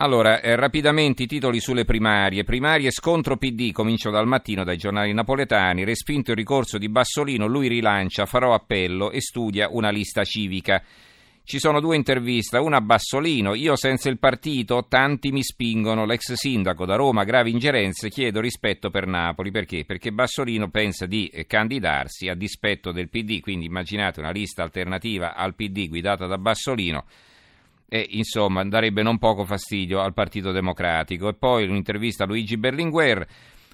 Allora, eh, rapidamente i titoli sulle primarie. Primarie scontro PD, comincio dal mattino dai giornali napoletani. Respinto il ricorso di Bassolino, lui rilancia, farò appello e studia una lista civica. Ci sono due interviste, una a Bassolino, io senza il partito, tanti mi spingono, l'ex sindaco da Roma, gravi ingerenze, chiedo rispetto per Napoli, perché? Perché Bassolino pensa di eh, candidarsi a dispetto del PD, quindi immaginate una lista alternativa al PD guidata da Bassolino e insomma darebbe non poco fastidio al Partito Democratico. E poi un'intervista a Luigi Berlinguer.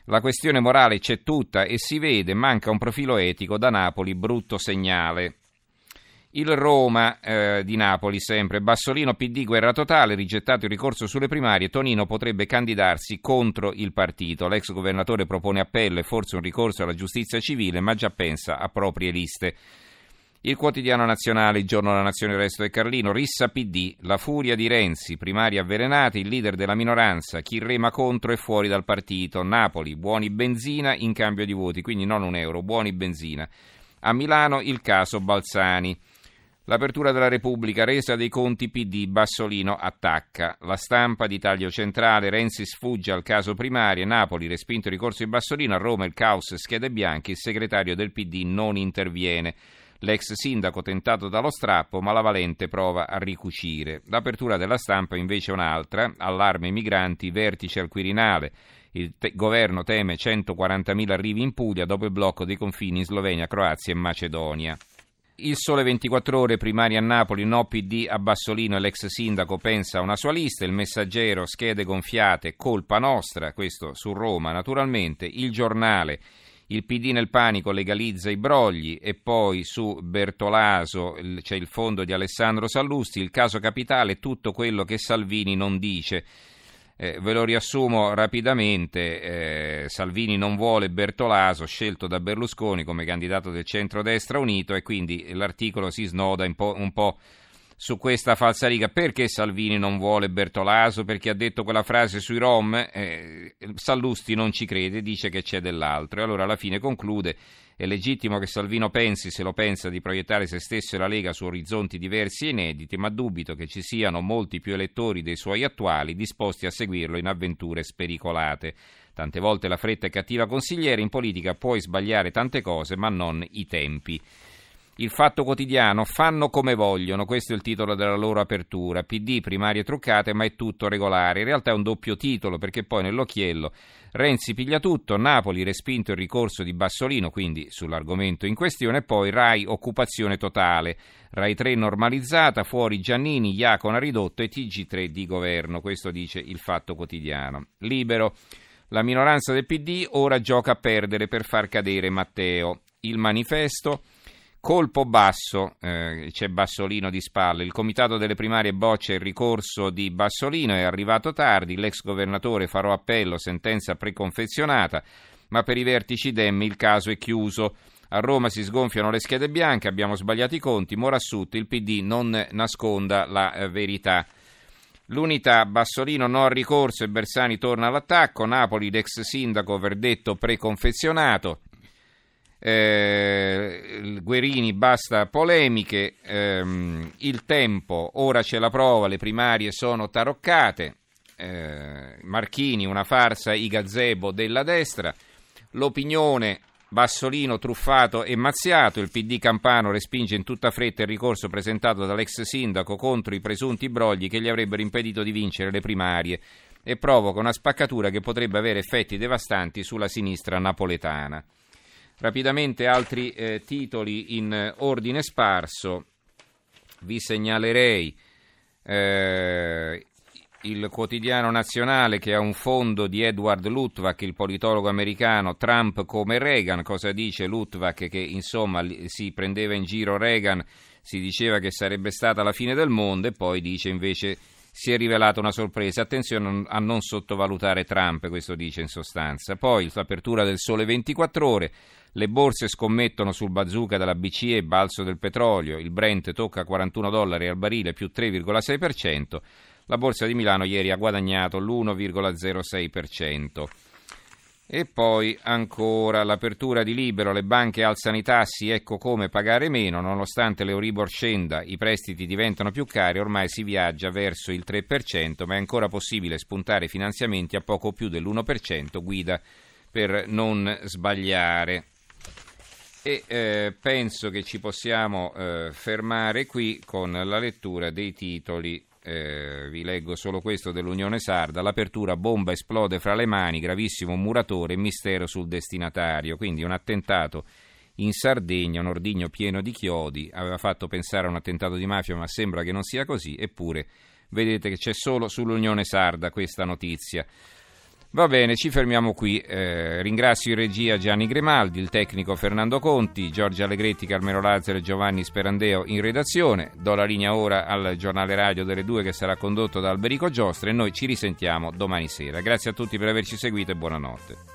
La questione morale c'è tutta e si vede, manca un profilo etico da Napoli, brutto segnale. Il Roma eh, di Napoli sempre, Bassolino PD guerra totale, rigettato il ricorso sulle primarie, Tonino potrebbe candidarsi contro il partito. L'ex governatore propone appello e forse un ricorso alla giustizia civile, ma già pensa a proprie liste. Il quotidiano nazionale, il giorno della nazione, il resto del Carlino, rissa PD, la furia di Renzi, primari avvelenati, il leader della minoranza, chi rema contro è fuori dal partito, Napoli, buoni benzina in cambio di voti, quindi non un euro, buoni benzina. A Milano il caso Balzani. L'apertura della Repubblica, resa dei conti PD, Bassolino attacca. La stampa di taglio centrale, Renzi sfugge al caso primario, Napoli respinto il ricorso di Bassolino, a Roma il caos schede bianche, il segretario del PD non interviene. L'ex sindaco tentato dallo strappo, ma la Valente prova a ricucire. L'apertura della stampa invece è un'altra, allarme migranti, vertice al Quirinale. Il te- governo teme 140.000 arrivi in Puglia dopo il blocco dei confini in Slovenia, Croazia e Macedonia. Il Sole 24 Ore, primaria a Napoli, no PD a Bassolino e l'ex sindaco pensa a una sua lista, il messaggero, schede gonfiate, colpa nostra, questo su Roma naturalmente, il giornale, il PD nel panico legalizza i brogli e poi su Bertolaso c'è il fondo di Alessandro Sallusti, il caso capitale, tutto quello che Salvini non dice. Eh, ve lo riassumo rapidamente, eh, Salvini non vuole Bertolaso, scelto da Berlusconi come candidato del centro-destra unito e quindi l'articolo si snoda un po', un po' su questa falsariga. Perché Salvini non vuole Bertolaso? Perché ha detto quella frase sui Rom? Eh, Sallusti non ci crede, dice che c'è dell'altro. E allora alla fine conclude: è legittimo che Salvino pensi, se lo pensa, di proiettare se stesso e la Lega su orizzonti diversi e inediti, ma dubito che ci siano molti più elettori dei suoi attuali disposti a seguirlo in avventure spericolate. Tante volte la fretta è cattiva consigliere, in politica puoi sbagliare tante cose, ma non i tempi. Il Fatto Quotidiano, fanno come vogliono, questo è il titolo della loro apertura. PD, primarie truccate, ma è tutto regolare. In realtà è un doppio titolo, perché poi nell'occhiello Renzi piglia tutto, Napoli respinto il ricorso di Bassolino, quindi sull'argomento in questione, poi Rai occupazione totale, Rai 3 normalizzata, fuori Giannini, Iacona ridotto e TG3 di governo, questo dice il Fatto Quotidiano. Libero, la minoranza del PD ora gioca a perdere per far cadere Matteo. Il manifesto... Colpo basso, eh, c'è Bassolino di spalle, il comitato delle primarie boccia il ricorso di Bassolino, è arrivato tardi, l'ex governatore farò appello, sentenza preconfezionata, ma per i vertici Dem il caso è chiuso. A Roma si sgonfiano le schede bianche, abbiamo sbagliato i conti, Morassut, il PD non nasconda la eh, verità. L'unità Bassolino no al ricorso e Bersani torna all'attacco, Napoli l'ex sindaco verdetto preconfezionato, eh, Guerini basta polemiche, ehm, il tempo, ora c'è la prova, le primarie sono taroccate, eh, Marchini una farsa, i gazebo della destra, l'opinione Bassolino truffato e mazziato, il PD Campano respinge in tutta fretta il ricorso presentato dall'ex sindaco contro i presunti brogli che gli avrebbero impedito di vincere le primarie e provoca una spaccatura che potrebbe avere effetti devastanti sulla sinistra napoletana. Rapidamente altri eh, titoli in ordine sparso. Vi segnalerei eh, il quotidiano nazionale che ha un fondo di Edward Luttwak, il politologo americano, Trump come Reagan. Cosa dice Luttwak? Che insomma si prendeva in giro Reagan, si diceva che sarebbe stata la fine del mondo e poi dice invece si è rivelata una sorpresa. Attenzione a non sottovalutare Trump, questo dice in sostanza. Poi l'apertura del sole 24 ore, le borse scommettono sul bazooka della BCE, balzo del petrolio, il Brent tocca 41 dollari al barile più 3,6%, la borsa di Milano ieri ha guadagnato l'1,06%. E poi ancora l'apertura di libero, le banche alzano i tassi, ecco come pagare meno, nonostante l'Euribor scenda, i prestiti diventano più cari, ormai si viaggia verso il 3%, ma è ancora possibile spuntare finanziamenti a poco più dell'1%, guida per non sbagliare. E eh, penso che ci possiamo eh, fermare qui con la lettura dei titoli eh, vi leggo solo questo dell'Unione Sarda, l'apertura bomba esplode fra le mani, gravissimo muratore, mistero sul destinatario, quindi un attentato in Sardegna, un ordigno pieno di chiodi, aveva fatto pensare a un attentato di mafia, ma sembra che non sia così, eppure vedete che c'è solo sull'Unione Sarda questa notizia. Va bene, ci fermiamo qui. Eh, ringrazio in regia Gianni Grimaldi, il tecnico Fernando Conti, Giorgio Allegretti, Carmelo Lazzaro e Giovanni Sperandeo in redazione. Do la linea ora al giornale radio delle due che sarà condotto da Alberico Giostra e noi ci risentiamo domani sera. Grazie a tutti per averci seguito e buonanotte.